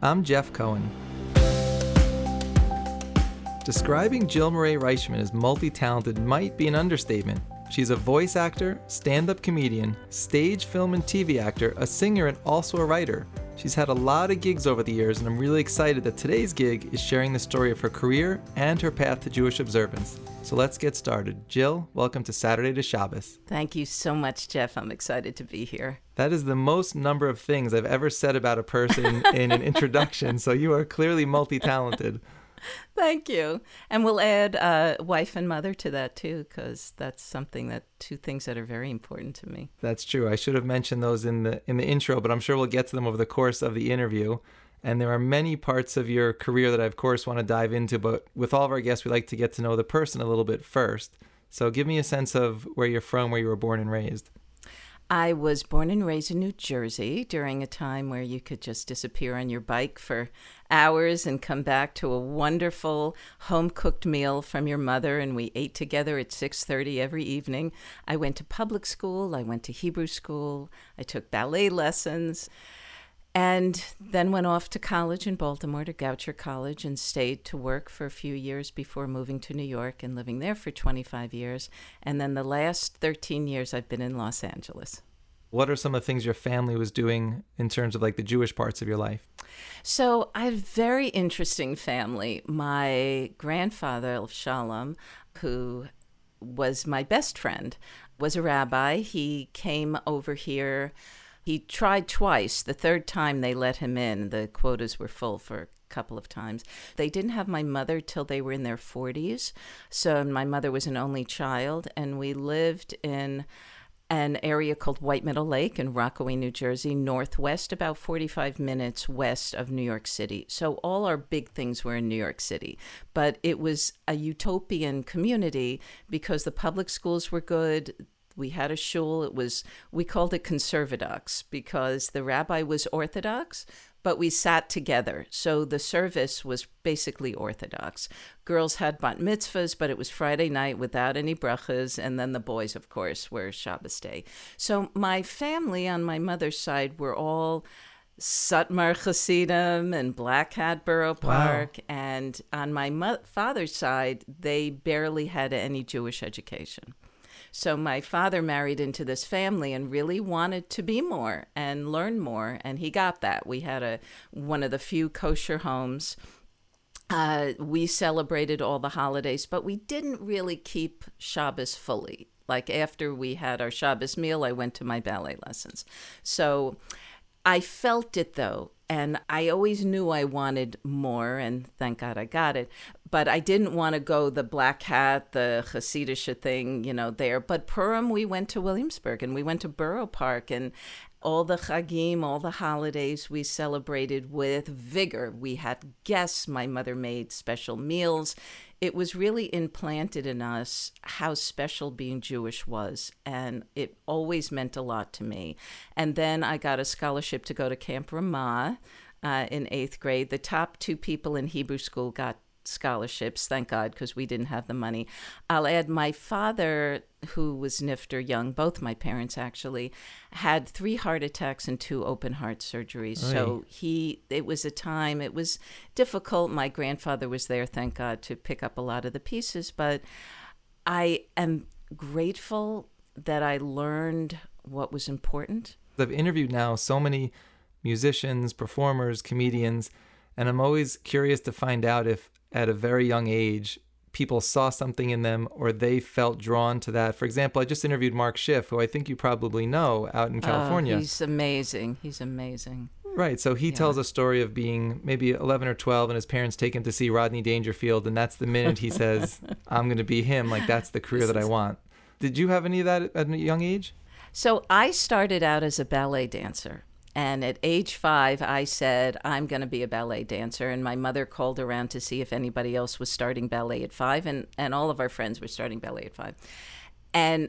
I'm Jeff Cohen. Describing Jill Murray Reichman as multi talented might be an understatement. She's a voice actor, stand up comedian, stage, film, and TV actor, a singer, and also a writer. She's had a lot of gigs over the years, and I'm really excited that today's gig is sharing the story of her career and her path to Jewish observance. So let's get started. Jill, welcome to Saturday to Shabbos. Thank you so much, Jeff. I'm excited to be here. That is the most number of things I've ever said about a person in an introduction, so you are clearly multi talented. Thank you. And we'll add uh, wife and mother to that too, because that's something that two things that are very important to me. That's true. I should have mentioned those in the in the intro, but I'm sure we'll get to them over the course of the interview. And there are many parts of your career that I, of course, want to dive into. But with all of our guests, we like to get to know the person a little bit first. So give me a sense of where you're from, where you were born and raised. I was born and raised in New Jersey during a time where you could just disappear on your bike for hours and come back to a wonderful home cooked meal from your mother and we ate together at 6:30 every evening. I went to public school, I went to Hebrew school, I took ballet lessons and then went off to college in Baltimore to Goucher College and stayed to work for a few years before moving to New York and living there for 25 years. And then the last 13 years I've been in Los Angeles. What are some of the things your family was doing in terms of like the Jewish parts of your life? So I have a very interesting family. My grandfather, Shalom, who was my best friend, was a rabbi. He came over here he tried twice. The third time they let him in, the quotas were full for a couple of times. They didn't have my mother till they were in their 40s. So my mother was an only child, and we lived in an area called White Meadow Lake in Rockaway, New Jersey, northwest, about 45 minutes west of New York City. So all our big things were in New York City. But it was a utopian community because the public schools were good, we had a shul. It was we called it conservadox because the rabbi was Orthodox, but we sat together. So the service was basically Orthodox. Girls had bat mitzvahs, but it was Friday night without any brachas, and then the boys, of course, were Shabbos day. So my family on my mother's side were all. Satmar Hasidim and Black Hat Borough Park. Wow. And on my mo- father's side, they barely had any Jewish education. So my father married into this family and really wanted to be more and learn more, and he got that. We had a one of the few kosher homes. Uh, we celebrated all the holidays, but we didn't really keep Shabbos fully. Like after we had our Shabbos meal, I went to my ballet lessons. So I felt it though and I always knew I wanted more, and thank God I got it. But I didn't want to go the black hat, the Hasidic thing, you know, there. But Purim, we went to Williamsburg and we went to Borough Park, and all the Chagim, all the holidays we celebrated with vigor. We had guests. My mother made special meals. It was really implanted in us how special being Jewish was. And it always meant a lot to me. And then I got a scholarship to go to Camp Ramah uh, in eighth grade. The top two people in Hebrew school got scholarships, thank God, because we didn't have the money. I'll add my father, who was niftar young, both my parents actually, had three heart attacks and two open heart surgeries. So he, it was a time, it was difficult. My grandfather was there, thank God, to pick up a lot of the pieces. But I am grateful that I learned what was important. I've interviewed now so many musicians, performers, comedians, and I'm always curious to find out if at a very young age people saw something in them or they felt drawn to that. For example, I just interviewed Mark Schiff, who I think you probably know out in oh, California. Uh, he's amazing. He's amazing. Right. So he yeah. tells a story of being maybe 11 or 12 and his parents take him to see Rodney Dangerfield. And that's the minute he says, I'm going to be him. Like, that's the career that I want. Did you have any of that at a young age? So I started out as a ballet dancer. And at age five, I said, I'm going to be a ballet dancer. And my mother called around to see if anybody else was starting ballet at five. And, and all of our friends were starting ballet at five. And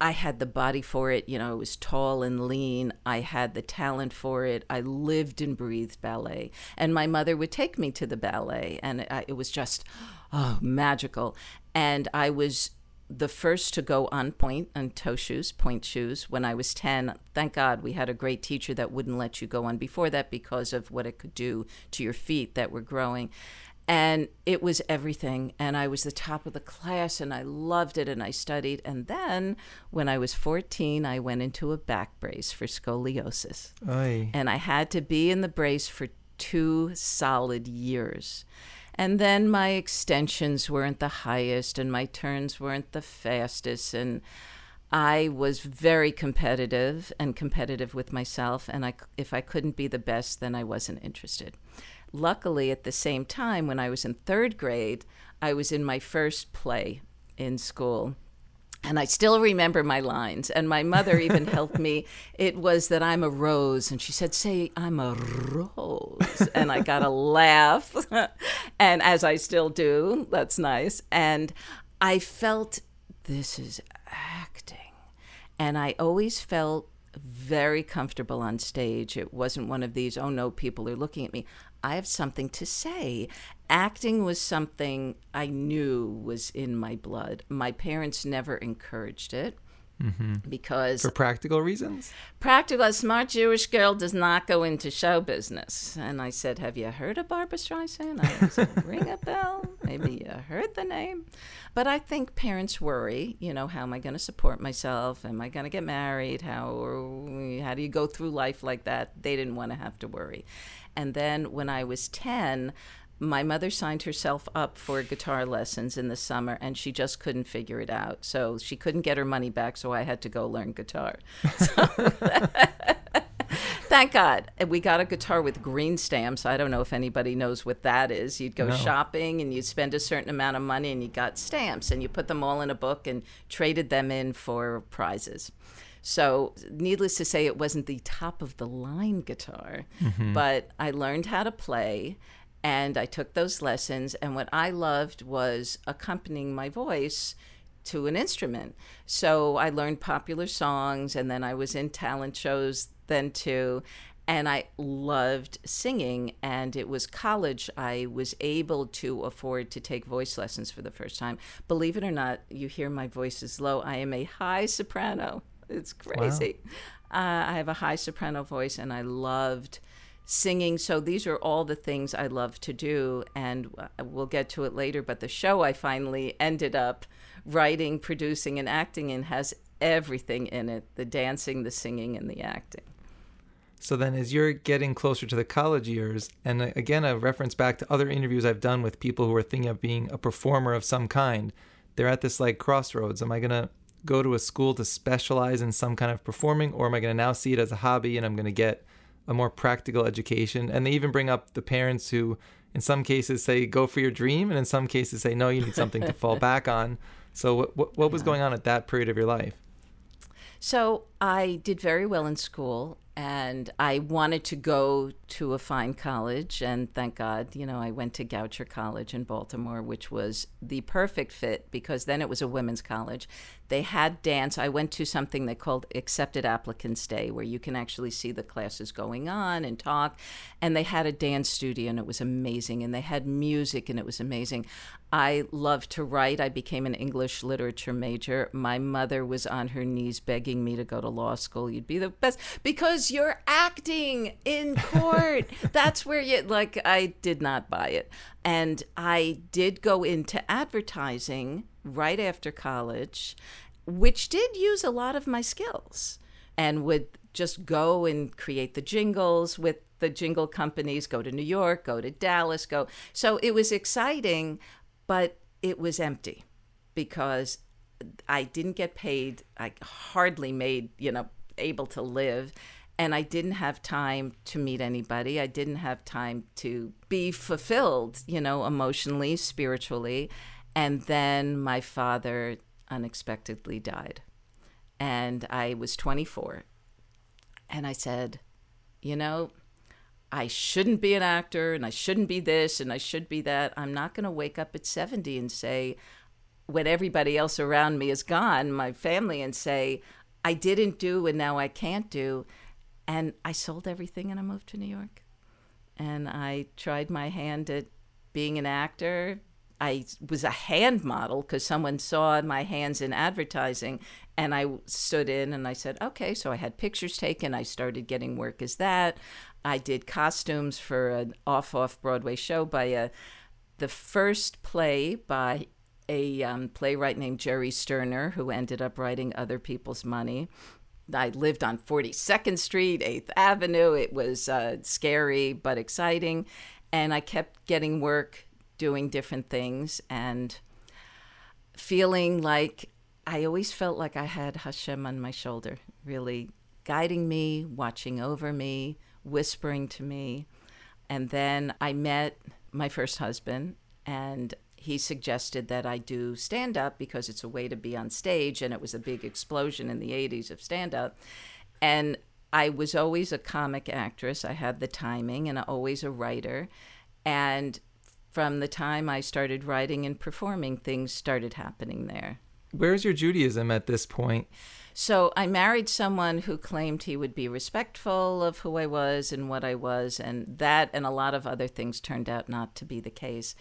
I had the body for it. You know, I was tall and lean. I had the talent for it. I lived and breathed ballet. And my mother would take me to the ballet. And it, it was just, oh, magical. And I was the first to go on pointe on toe shoes, pointe shoes, when I was 10. Thank God we had a great teacher that wouldn't let you go on before that because of what it could do to your feet that were growing. And it was everything. And I was the top of the class and I loved it and I studied. And then when I was 14, I went into a back brace for scoliosis. Oy. And I had to be in the brace for two solid years. And then my extensions weren't the highest and my turns weren't the fastest. And I was very competitive and competitive with myself. And I, if I couldn't be the best, then I wasn't interested. Luckily, at the same time, when I was in third grade, I was in my first play in school. And I still remember my lines. And my mother even helped me. It was that I'm a rose. And she said, Say, I'm a rose. And I got a laugh. and as I still do, that's nice. And I felt this is acting. And I always felt very comfortable on stage. It wasn't one of these, oh no, people are looking at me. I have something to say. Acting was something I knew was in my blood. My parents never encouraged it mm-hmm. because For practical reasons? practical, a smart Jewish girl does not go into show business. And I said, Have you heard of Barbra Streisand? I said, Ring a bell. Maybe you heard the name. But I think parents worry, you know, how am I going to support myself? Am I going to get married? How, how do you go through life like that? They didn't want to have to worry. And then when I was 10, my mother signed herself up for guitar lessons in the summer and she just couldn't figure it out. So she couldn't get her money back, so I had to go learn guitar. So Thank God. And We got a guitar with green stamps. I don't know if anybody knows what that is. You'd go No. shopping and you'd spend a certain amount of money and you got stamps and you put them all in a book and traded them in for prizes. So, needless to say, it wasn't the top of the line guitar, mm-hmm. but I learned how to play and I took those lessons. And what I loved was accompanying my voice to an instrument. So I learned popular songs and then I was in talent shows then too. And I loved singing. And it was college, I was able to afford to take voice lessons for the first time. Believe it or not, you hear my voice is low. I am a high soprano. It's crazy. Uh, I have a high soprano voice and I loved singing. So these are all the things I love to do, and uh, we'll get to it later. But the show I finally ended up writing, producing, and acting in has everything in it the dancing, the singing, and the acting. So then, as you're getting closer to the college years, and uh, again, a reference back to other interviews I've done with people who are thinking of being a performer of some kind, they're at this like crossroads. Am I going to go to a school to specialize in some kind of performing, or am I going to now see it as a hobby and I'm going to get a more practical education? And they even bring up the parents who, in some cases, say, go for your dream, and in some cases, say, no, you need something to fall back on. So, what, what, what was going on at that period of your life? So I did very well in school and I wanted to go to a fine college. And thank God, you know, I went to Goucher College in Baltimore, which was the perfect fit because then it was a women's college. They had dance. I went to something they called Accepted Applicants Day, where you can actually see the classes going on and talk. And they had a dance studio, and it was amazing. And they had music, and it was amazing. I loved to write. I became an English literature major. My mother was on her knees begging me to go to law school. You'd be the best because you're acting in court. That's where you like I did not buy it. And I did go into advertising right after college, which did use a lot of my skills and would just go and create the jingles with the jingle companies, go to New York, go to Dallas, go. So it was exciting, but it was empty because I didn't get paid. I hardly made, you know, able to live. And I didn't have time to meet anybody. I didn't have time to be fulfilled, you know, emotionally, spiritually. And then my father unexpectedly died. And I was 24. And I said, you know, I shouldn't be an actor and I shouldn't be this and I should be that. I'm not going to wake up at 70 and say, when everybody else around me is gone, my family, and say, I didn't do and now I can't do. And I sold everything and I moved to New York. And I tried my hand at being an actor. I was a hand model because someone saw my hands in advertising and I stood in and I said, okay. So I had pictures taken. I started getting work as that. I did costumes for an off off Broadway show by a, the first play by a um, playwright named Jerry Sterner, who ended up writing Other People's Money. I lived on 42nd Street, 8th Avenue. It was uh, scary but exciting. And I kept getting work doing different things and feeling like I always felt like I had Hashem on my shoulder, really guiding me, watching over me, whispering to me. And then I met my first husband, and he suggested that I do stand up because it's a way to be on stage, and it was a big explosion in the 80s of stand up. And I was always a comic actress. I had the timing and always a writer. And from the time I started writing and performing, things started happening there. Where's your Judaism at this point? So I married someone who claimed he would be respectful of who I was and what I was, and that and a lot of other things turned out not to be the case.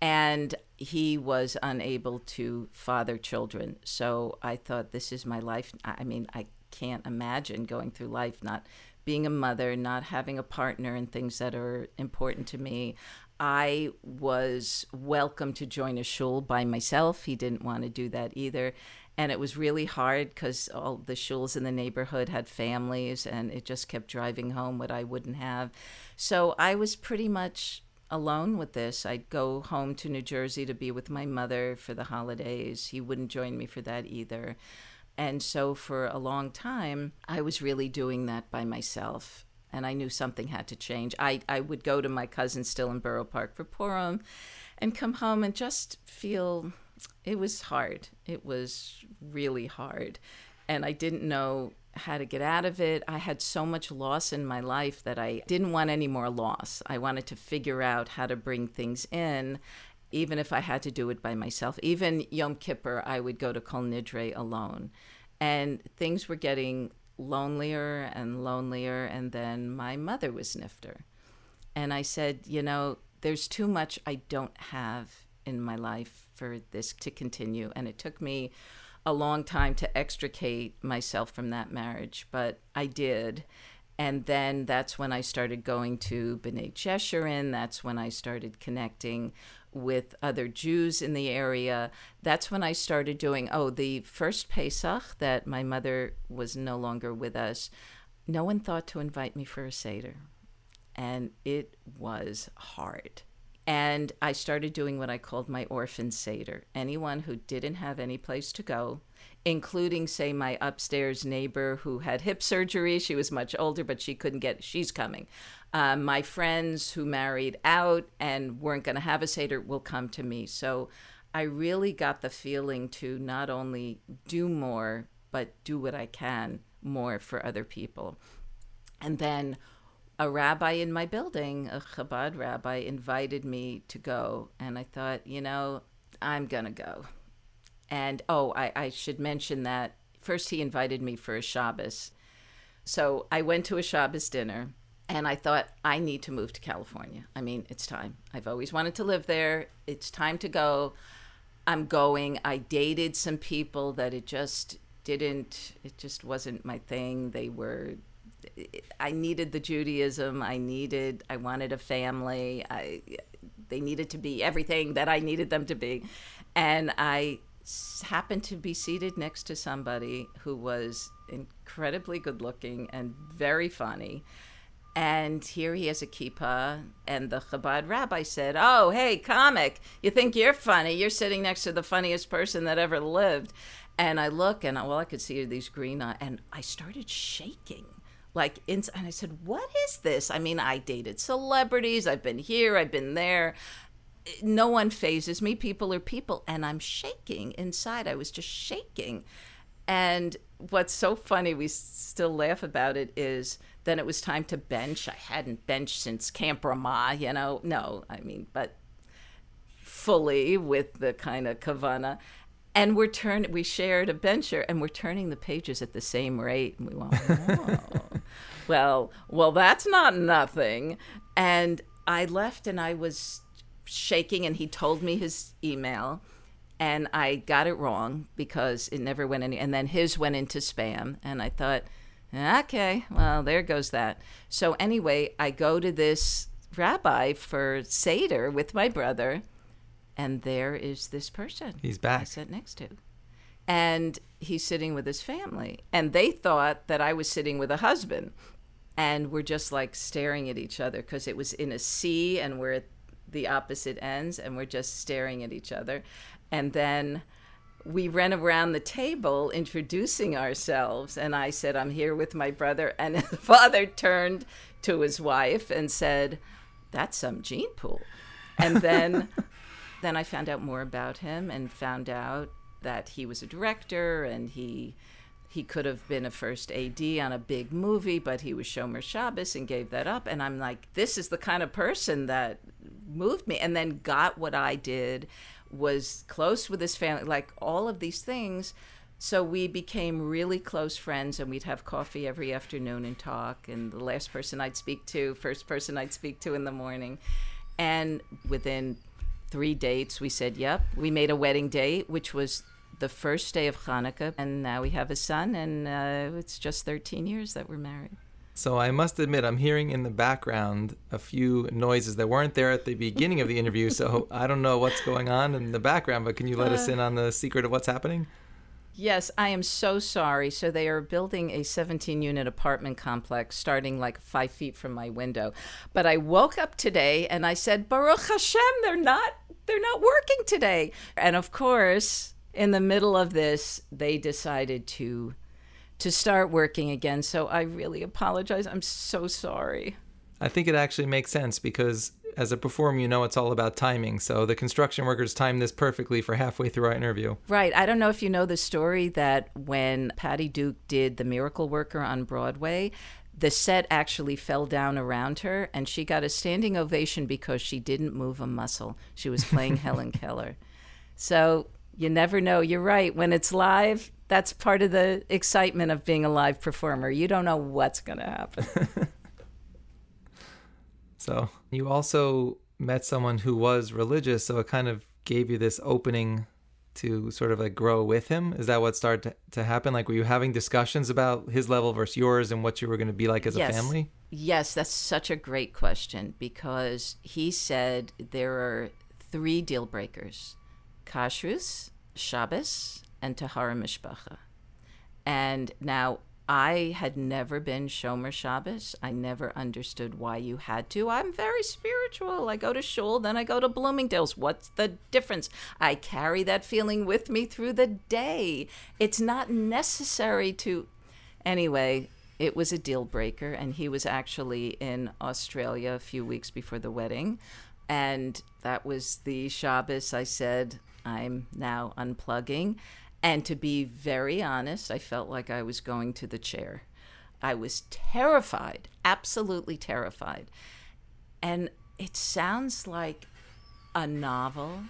And he was unable to father children. So I thought, this is my life. I mean, I can't imagine going through life not being a mother, not having a partner, and things that are important to me. I was welcome to join a shul by myself. He didn't want to do that either. And it was really hard because all the shuls in the neighborhood had families, and it just kept driving home what I wouldn't have. So I was pretty much alone with this. I'd go home to New Jersey to be with my mother for the holidays. He wouldn't join me for that either. And so for a long time, I was really doing that by myself and I knew something had to change. I, I would go to my cousin still in Borough Park for Purim and come home and just feel it was hard. It was really hard. And I didn't know how to get out of it. I had so much loss in my life that I didn't want any more loss. I wanted to figure out how to bring things in, even if I had to do it by myself. Even Yom Kippur, I would go to Kol Nidre alone. And things were getting lonelier and lonelier. And then my mother was niftar. And I said, you know, there's too much I don't have in my life for this to continue. And it took me a long time to extricate myself from that marriage, but I did. And then that's when I started going to B'nai Jeshurun. That's when I started connecting with other Jews in the area. That's when I started doing, oh, the first Pesach that my mother was no longer with us, no one thought to invite me for a Seder. And it was hard. And I started doing what I called my orphan Seder. Anyone who didn't have any place to go, including, say, my upstairs neighbor who had hip surgery. She was much older, but she couldn't get, she's coming. Um, my friends who married out and weren't going to have a Seder will come to me. So I really got the feeling to not only do more, but do what I can more for other people. And then a rabbi in my building, a Chabad rabbi, invited me to go. And I thought, you know, I'm going to go. And oh, I, I should mention that first he invited me for a Shabbos. So I went to a Shabbos dinner and I thought, I need to move to California. I mean, it's time. I've always wanted to live there. It's time to go. I'm going. I dated some people that it just didn't, it just wasn't my thing. They were, I needed the Judaism. I needed, I wanted a family. I, they needed to be everything that I needed them to be. And I happened to be seated next to somebody who was incredibly good looking and very funny and here he has a kippah. And the Chabad rabbi said, Oh, hey, comic, you think you're funny? You're sitting next to the funniest person that ever lived. And I look, and all I could see are these green eyes. And I started shaking. Like, and I said, What is this? I mean, I dated celebrities. I've been here, I've been there. No one fazes me. People are people. And I'm shaking inside. I was just shaking. And what's so funny, we still laugh about it, is then it was time to bench. I hadn't benched since Camp Ramah, you know. No, I mean, but fully with the kind of kavana. And we're turn we shared a bencher and we're turning the pages at the same rate. And we went, oh. well, well, that's not nothing. And I left and I was shaking, and he told me his email, and I got it wrong because it never went any. And then his went into spam, and I thought, okay, well, there goes that. So anyway, I go to this rabbi for Seder with my brother, and there is this person. He's back. I sat next to. And he's sitting with his family. And they thought that I was sitting with a husband. And we're just like staring at each other because it was in a sea and we're at the opposite ends and we're just staring at each other. And then we ran around the table introducing ourselves and i said i'm here with my brother and the father turned to his wife and said that's some gene pool and then then i found out more about him and found out that he was a director and he he could have been a first AD on a big movie, but he was Shomer Shabbos and gave that up. And I'm like, this is the kind of person that moved me and then got what I did was close with his family, like all of these things. So we became really close friends, and we'd have coffee every afternoon and talk. And the last person I'd speak to, first person I'd speak to in the morning. And within three dates, we said, Yep. We made a wedding date, which was the first day of Hanukkah. And now we have a son, and uh, it's just 13 years that we're married. So I must admit, I'm hearing in the background a few noises that weren't there at the beginning of the interview. So I don't know what's going on in the background, but can you let uh, us in on the secret of what's happening? Yes, I am so sorry. So they are building a 17 unit apartment complex starting like five feet from my window. But I woke up today and I said, Baruch Hashem, they're not they're not working today. And of course, in the middle of this, they decided to to start working again. So I really apologize. I'm so sorry. I think it actually makes sense because as a performer, you know it's all about timing. So the construction workers timed this perfectly for halfway through our interview. Right. I don't know if you know the story that when Patty Duke did The Miracle Worker on Broadway, the set actually fell down around her and she got a standing ovation because she didn't move a muscle. She was playing Helen Keller. So you never know. You're right. When it's live, that's part of the excitement of being a live performer. You don't know what's going to happen. so, you also met someone who was religious, so it kind of gave you this opening to sort of like grow with him. Is that what started to, to happen? Like, were you having discussions about his level versus yours and what you were going to be like as yes. a family? Yes, that's such a great question because he said there are three deal breakers kashrus, Shabbos, and Tahara Mishpacha. And now I had never been Shomer Shabbos. I never understood why you had to. I'm very spiritual. I go to shul, then I go to Bloomingdale's. What's the difference? I carry that feeling with me through the day. It's not necessary to. Anyway, it was a deal breaker, and he was actually in Australia a few weeks before the wedding. And that was the Shabbos I said, I'm now unplugging. And to be very honest, I felt like I was going to the chair. I was terrified, absolutely terrified. And it sounds like a novel,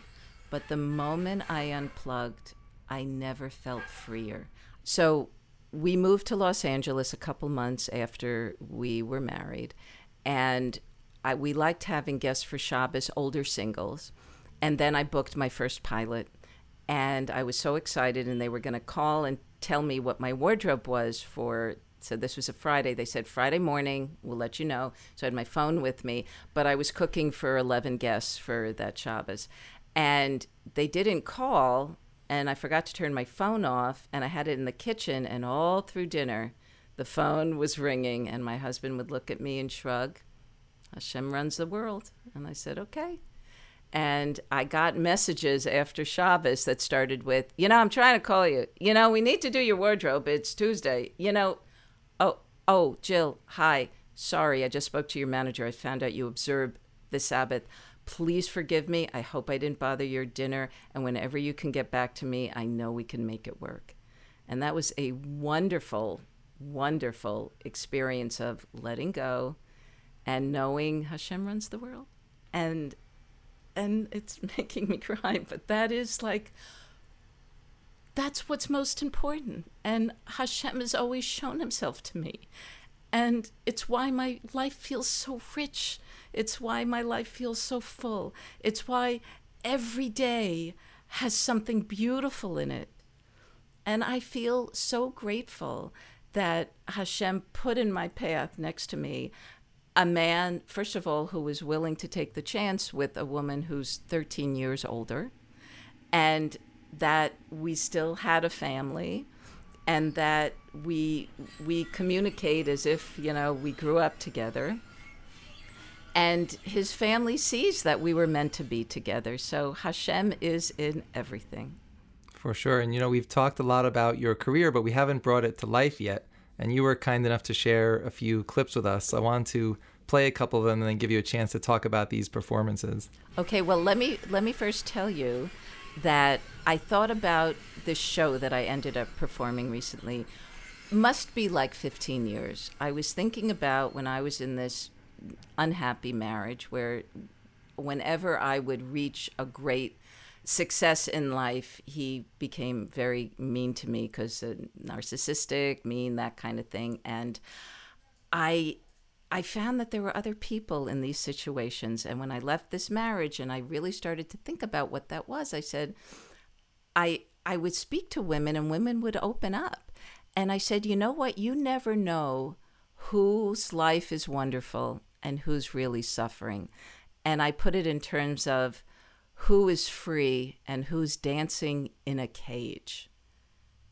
but the moment I unplugged, I never felt freer. So we moved to Los Angeles a couple months after we were married, and I, we liked having guests for Shabbos, older singles. And then I booked my first pilot, and I was so excited. And they were going to call and tell me what my wardrobe was for. So this was a Friday. They said Friday morning, we'll let you know. So I had my phone with me, but I was cooking for 11 guests for that Shabbos. And they didn't call, and I forgot to turn my phone off, and I had it in the kitchen. And all through dinner, the phone was ringing, and my husband would look at me and shrug. Hashem runs the world. And I said, okay. And I got messages after Shabbos that started with, you know, I'm trying to call you. You know, we need to do your wardrobe. It's Tuesday. You know, oh, oh, Jill, hi. Sorry, I just spoke to your manager. I found out you observe the Sabbath. Please forgive me. I hope I didn't bother your dinner. And whenever you can get back to me, I know we can make it work. And that was a wonderful, wonderful experience of letting go and knowing Hashem runs the world. And and it's making me cry, but that is like that's what's most important. And Hashem has always shown himself to me. And it's why my life feels so rich. It's why my life feels so full. It's why every day has something beautiful in it. And I feel so grateful that Hashem put in my path next to me a man, first of all, who was willing to take the chance with a woman who's 13 years older, and that we still had a family, and that we we communicate as if you know we grew up together. And his family sees that we were meant to be together. So Hashem is in everything. For sure. And you know, we've talked a lot about your career, but we haven't brought it to life yet and you were kind enough to share a few clips with us. I want to play a couple of them and then give you a chance to talk about these performances. Okay, well let me let me first tell you that I thought about this show that I ended up performing recently must be like 15 years. I was thinking about when I was in this unhappy marriage where whenever I would reach a great success in life, he became very mean to me because narcissistic, mean, that kind of thing. And I I found that there were other people in these situations. And when I left this marriage and I really started to think about what that was, I said, I I would speak to women and women would open up. And I said, you know what? You never know whose life is wonderful and who's really suffering. And I put it in terms of who is free and who's dancing in a cage.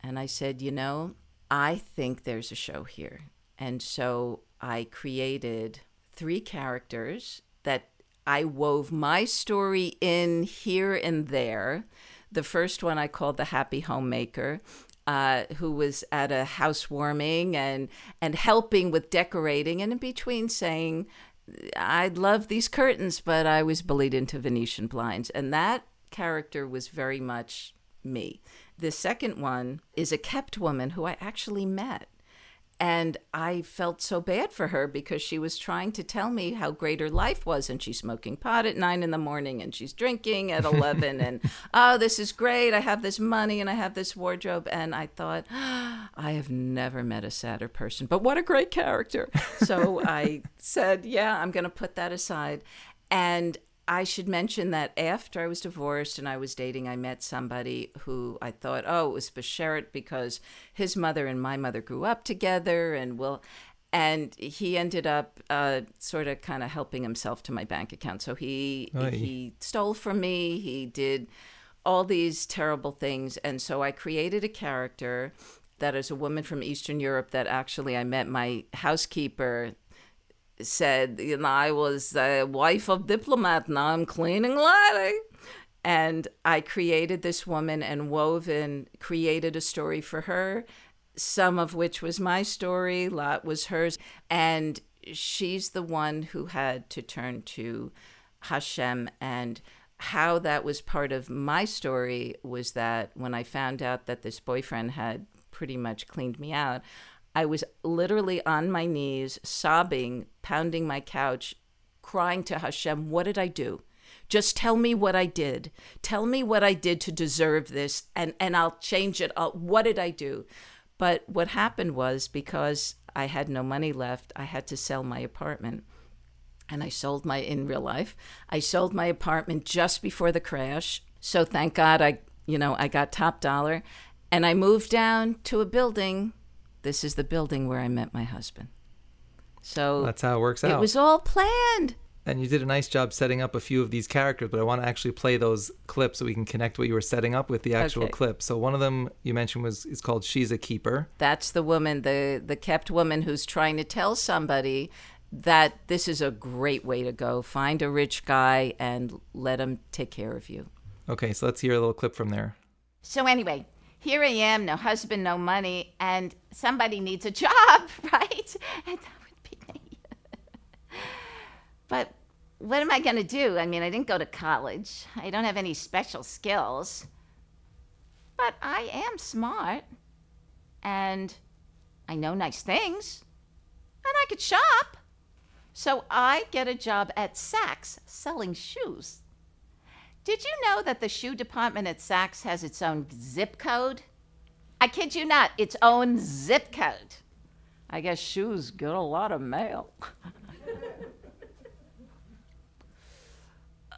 And I said, you know, I think there's a show here. And so I created three characters that I wove my story in here and there. The first one I called the Happy Homemaker. Uh, who was at a housewarming and and helping with decorating, and in between saying, I love these curtains, but I was bullied into Venetian blinds. And that character was very much me. The second one is a kept woman who I actually met. And I felt so bad for her because she was trying to tell me how great her life was. And she's smoking pot at nine in the morning and she's drinking at 11. and, oh, this is great. I have this money and I have this wardrobe. And I thought, oh, I have never met a sadder person, but what a great character. So I said, yeah, I'm going to put that aside. And I should mention that after I was divorced and I was dating, I met somebody who I thought, oh, it was Besheret because his mother and my mother grew up together, and will, and he ended up uh, sort of kind of helping himself to my bank account. So he Oy. he stole from me. He did all these terrible things, and so I created a character that is a woman from Eastern Europe that actually I met my housekeeper said, you know, I was a wife of diplomat, now I'm cleaning lady. And I created this woman and woven, created a story for her, some of which was my story, lot was hers. And she's the one who had to turn to Hashem. And how that was part of my story was that when I found out that this boyfriend had pretty much cleaned me out, I was literally on my knees, sobbing, pounding my couch, crying to Hashem, What did I do? Just tell me what I did. Tell me what I did to deserve this, and, and I'll change it. I'll, what did I do? But what happened was because I had no money left, I had to sell my apartment. And I sold my, in real life, I sold my apartment just before the crash. So thank God I, you know, I got top dollar. And I moved down to a building this is the building where I met my husband. So that's how it works out. It was all planned. And you did a nice job setting up a few of these characters, but I want to actually play those clips so we can connect what you were setting up with the actual okay. clip. So one of them you mentioned was is called "She's a Keeper." That's the woman, the the kept woman who's trying to tell somebody that this is a great way to go. Find a rich guy and let him take care of you. Okay, so let's hear a little clip from there. So anyway, here I am, no husband, no money, and somebody needs a job, right? And that would be me. but what am I going to do? I mean, I didn't go to college, I don't have any special skills, but I am smart, and I know nice things, and I could shop. So I get a job at Saks selling shoes. Did you know that the shoe department at Saks has its own zip code? I kid you not, its own zip code. I guess shoes get a lot of mail.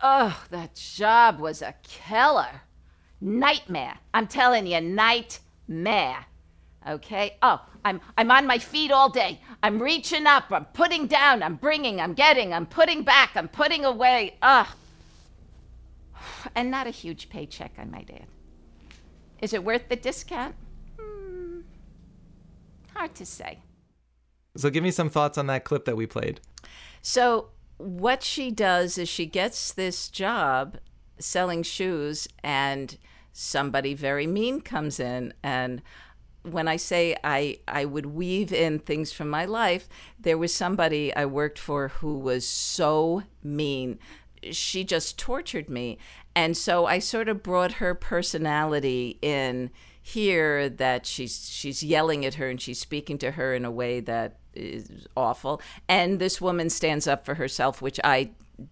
Oh, that job was a killer. Nightmare. I'm telling you, nightmare. Okay? Oh, I'm I'm on my feet all day. I'm reaching up, I'm putting down, I'm bringing, I'm getting, I'm putting back, I'm putting away. Ugh. And not a huge paycheck, I might add. Is it worth the discount? Hmm. Hard to say. So give me some thoughts on that clip that we played. So, what she does is she gets this job selling shoes, and somebody very mean comes in. And when I say I, I would weave in things from my life, there was somebody I worked for who was so mean. She just tortured me. And so I sort of brought her personality in here that she's she's yelling at her and she's speaking to her in a way that is awful. And this woman stands up for herself, which I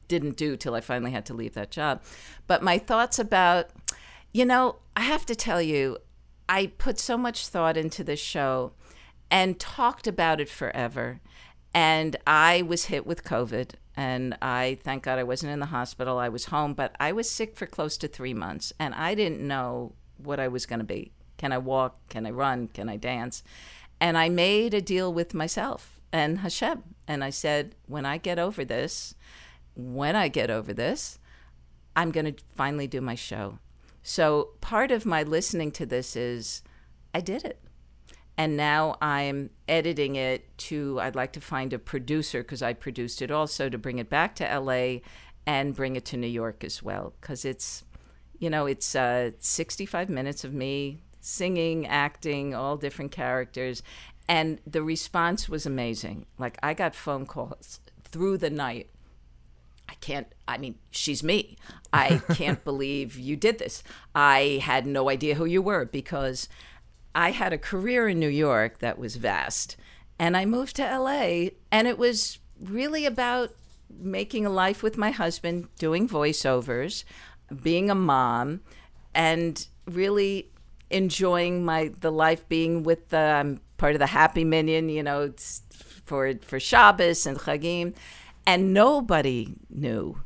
didn't do till I finally had to leave that job. But my thoughts about, you know, I have to tell you, I put so much thought into this show and talked about it forever. And I was hit with COVID. And I, thank God, I wasn't in the hospital. I was home, but I was sick for close to three months. And I didn't know what I was going to be. Can I walk? Can I run? Can I dance? And I made a deal with myself and Hashem. And I said, when I get over this, when I get over this, I'm going to finally do my show. So part of my listening to this is I did it. And now I'm editing it to, I'd like to find a producer because I produced it also to bring it back to LA and bring it to New York as well. Because it's, you know, it's uh, 65 minutes of me singing, acting, all different characters. And the response was amazing. Like, I got phone calls through the night. I can't, I mean, she's me. I can't believe you did this. I had no idea who you were because I had a career in New York that was vast. And I moved to LA, and it was really about making a life with my husband, doing voiceovers, being a mom, and really enjoying my the life being with the I'm part of the Happy Minyan, you know, for for Shabbos and Chagim, and nobody knew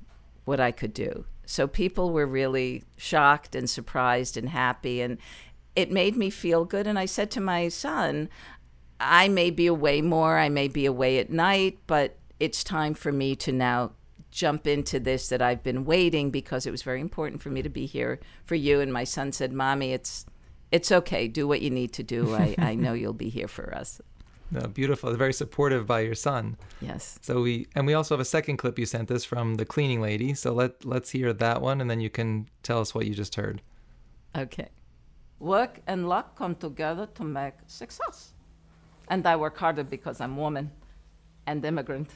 what I could do. So people were really shocked and surprised and happy, and it made me feel good. And I said to my son, I may be away more, I may be away at night, but it's time for me to now jump into this that I've been waiting because it was very important for me to be here for you. And my son said, Mommy, it's it's okay. Do what you need to do. I, I know you'll be here for us. No, beautiful. Very supportive by your son. Yes. So we and we also have a second clip you sent us from the cleaning lady. So let let's hear that one, and then you can tell us what you just heard. Okay. Work and luck come together to make success, and I work harder because I'm woman, and immigrant.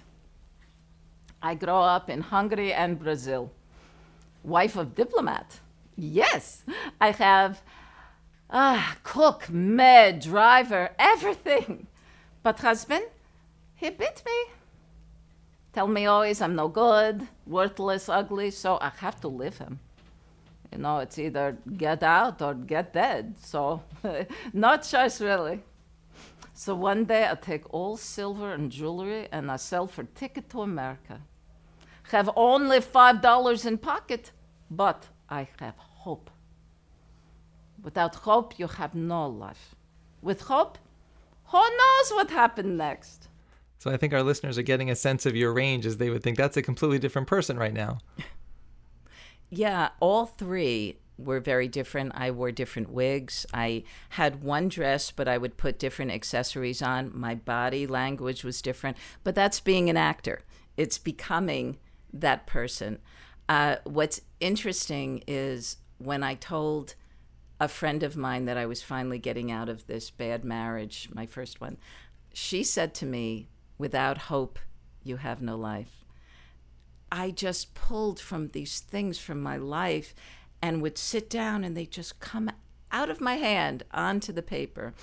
I grow up in Hungary and Brazil. Wife of diplomat. Yes, I have Ah, cook, maid, driver, everything. But husband, he beat me. Tell me always I'm no good, worthless, ugly, so I have to leave him. You know, it's either get out or get dead, so no choice really. So one day I take all silver and jewelry and I sell for ticket to America. Have only five dollars in pocket, but I have hope. Without hope, you have no life. With hope, who knows what happened next? So I think our listeners are getting a sense of your range as they would think that's a completely different person right now. yeah, all three were very different. I wore different wigs. I had one dress, but I would put different accessories on. My body language was different, but that's being an actor. It's becoming that person. Uh, what's interesting is when I told a friend of mine that I was finally getting out of this bad marriage, my first one, she said to me, Without hope, you have no life. I just pulled from these things from my life and would sit down and they just come out of my hand onto the paper.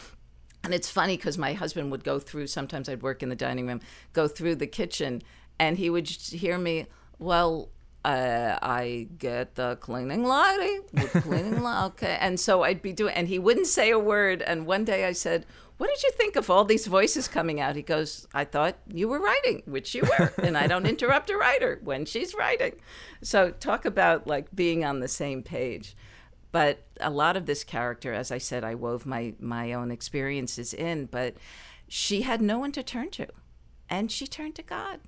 And it's funny because my husband would go through, sometimes I'd work in the dining room, go through the kitchen, and he would hear me, Well, uh, I get the cleaning lady, cleaning lady. Okay. And so I'd be doing, and he wouldn't say a word. And one day I said, what did you think of all these voices coming out? He goes, I thought you were writing, which you were, and I don't interrupt a writer when she's writing. So talk about like being on the same page. But a lot of this character, as I said, I wove my my own experiences in, but she had no one to turn to, and she turned to God.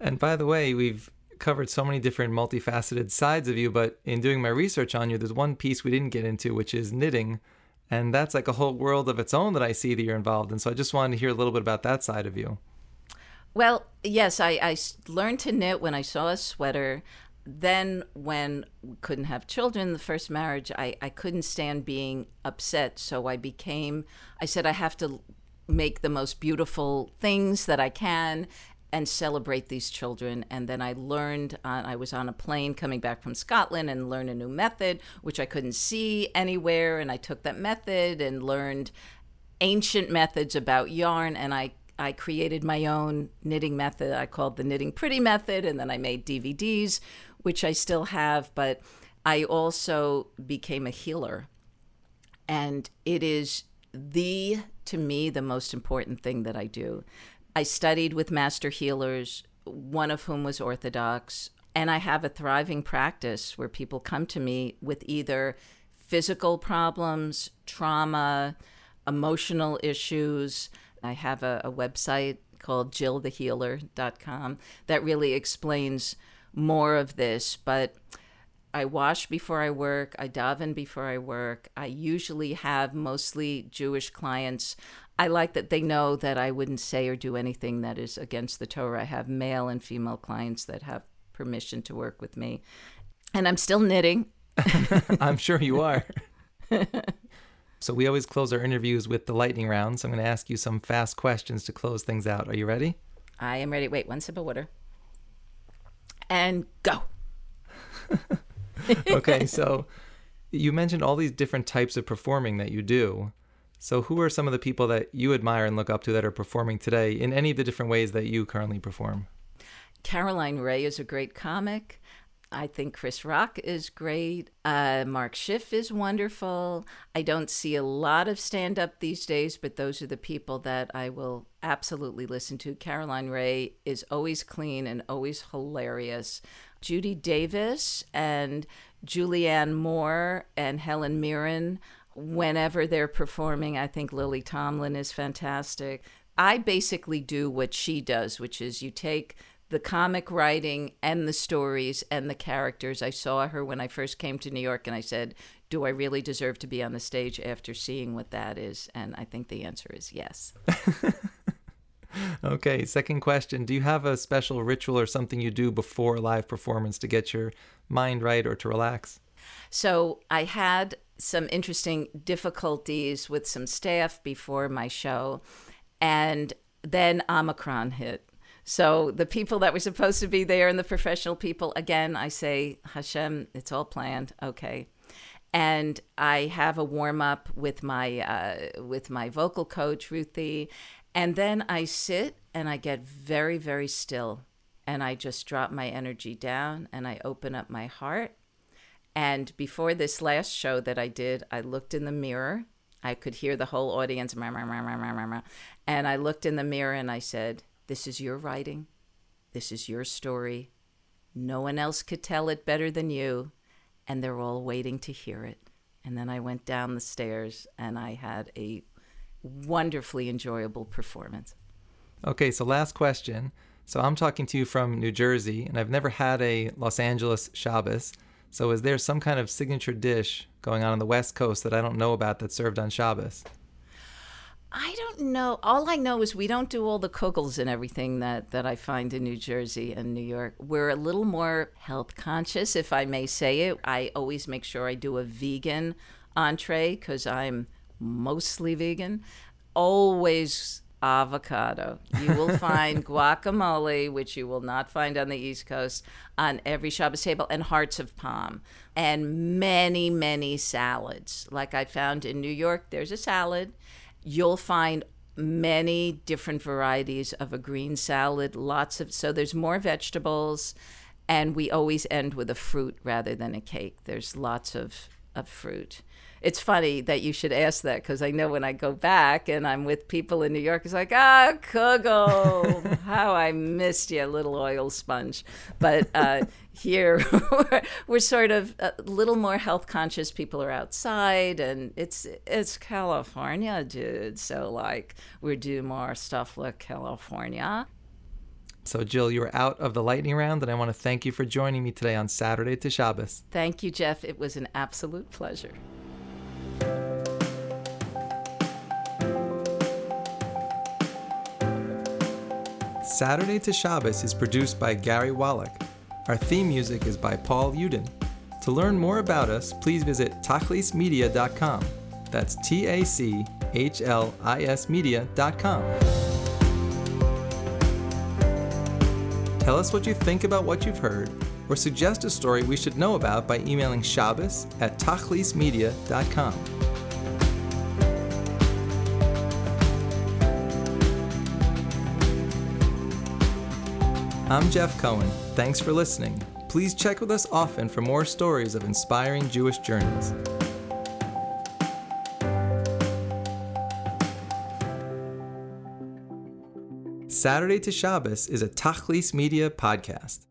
And by the way, we've covered so many different multifaceted sides of you, but in doing my research on you, there's one piece we didn't get into, which is knitting. And that's like a whole world of its own that I see that you're involved in. So I just wanted to hear a little bit about that side of you. Well, yes, I, I learned to knit when I saw a sweater. Then, when we couldn't have children, the first marriage, I, I couldn't stand being upset. So I became, I said, I have to make the most beautiful things that I can and celebrate these children. And then I learned, uh, I was on a plane coming back from Scotland and learned a new method, which I couldn't see anywhere. And I took that method and learned ancient methods about yarn. And I, I created my own knitting method. I called the Knitting Pretty Method. And then I made DVDs, which I still have. But I also became a healer. And it is the, to me, the most important thing that I do I studied with master healers, one of whom was Orthodox, and I have a thriving practice where people come to me with either physical problems, trauma, emotional issues. I have a, a website called jillthehealer.com that really explains more of this, but I wash before I work. I daven before I work. I usually have mostly Jewish clients. I like that they know that I wouldn't say or do anything that is against the Torah. I have male and female clients that have permission to work with me. And I'm still knitting. I'm sure you are. so we always close our interviews with the lightning round. So I'm going to ask you some fast questions to close things out. Are you ready? I am ready. Wait, one sip of water. And go. okay, so you mentioned all these different types of performing that you do. So, who are some of the people that you admire and look up to that are performing today in any of the different ways that you currently perform? Caroline Rhea is a great comic. I think Chris Rock is great. Uh, Mark Schiff is wonderful. I don't see a lot of stand up these days, but those are the people that I will absolutely listen to. Caroline Rhea is always clean and always hilarious. Judy Davis and Julianne Moore and Helen Mirren whenever they're performing. I think Lily Tomlin is fantastic. I basically do what she does, which is you take the comic writing and the stories and the characters. I saw her when I first came to New York and I said, Do I really deserve to be on the stage after seeing what that is? And I think the answer is yes. okay, second question. Do you have a special ritual or something you do before a live performance to get your mind right or to relax? So I had some interesting difficulties with some staff before my show, and then Omicron hit. So the people that were supposed to be there and the professional people, again, I say, Hashem, it's all planned. Okay. And I have a warm up with my uh, with my vocal coach Ruthie, and then I sit and I get very very still, and I just drop my energy down and I open up my heart and before this last show that I did, I looked in the mirror. I could hear the whole audience, and I looked in the mirror and I said, This is your writing. This is your story. No one else could tell it better than you. And they're all waiting to hear it. And then I went down the stairs and I had a wonderfully enjoyable performance. Okay, so last question. So I'm talking to you from New Jersey, and I've never had a Los Angeles Shabbos. So is there some kind of signature dish going on on the West Coast that I don't know about that's served on Shabbos? I don't know. All I know is we don't do all the kugels and everything that, that I find in New Jersey and New York. We're a little more health conscious, if I may say it. I always make sure I do a vegan entree because I'm mostly vegan. Always avocado. You will find guacamole, which you will not find on the East Coast, on every Shabbos table, and hearts of palm, and many, many salads. Like I found in New York, there's a salad. You'll find many different varieties of a green salad, lots of, so there's more vegetables, and we always end with a fruit rather than a cake. There's lots of of fruit. It's funny that you should ask that because I know when I go back and I'm with people in New York, it's like, ah, Kugel, how I missed you, little oil sponge. But uh, here we're, we're, sort of a little more health conscious. People are outside, and it's it's California, dude. So like we do more stuff like California. So, Jill, you are out of the lightning round, and I want to thank you for joining me today on Saturday to Shabbos. Thank you, Jeff. It was an absolute pleasure. Saturday to Shabbos is produced by Gary Wallach. Our theme music is by Paul Uden. To learn more about us, please visit tachlismedia.com. That's T A C H L I S media.com. Tell us what you think about what you've heard, or suggest a story we should know about by emailing Shabbos at tachlismedia.com. I'm Jeff Cohen. Thanks for listening. Please check with us often for more stories of inspiring Jewish journeys. Saturday to Shabbos is a Tachlis Media podcast.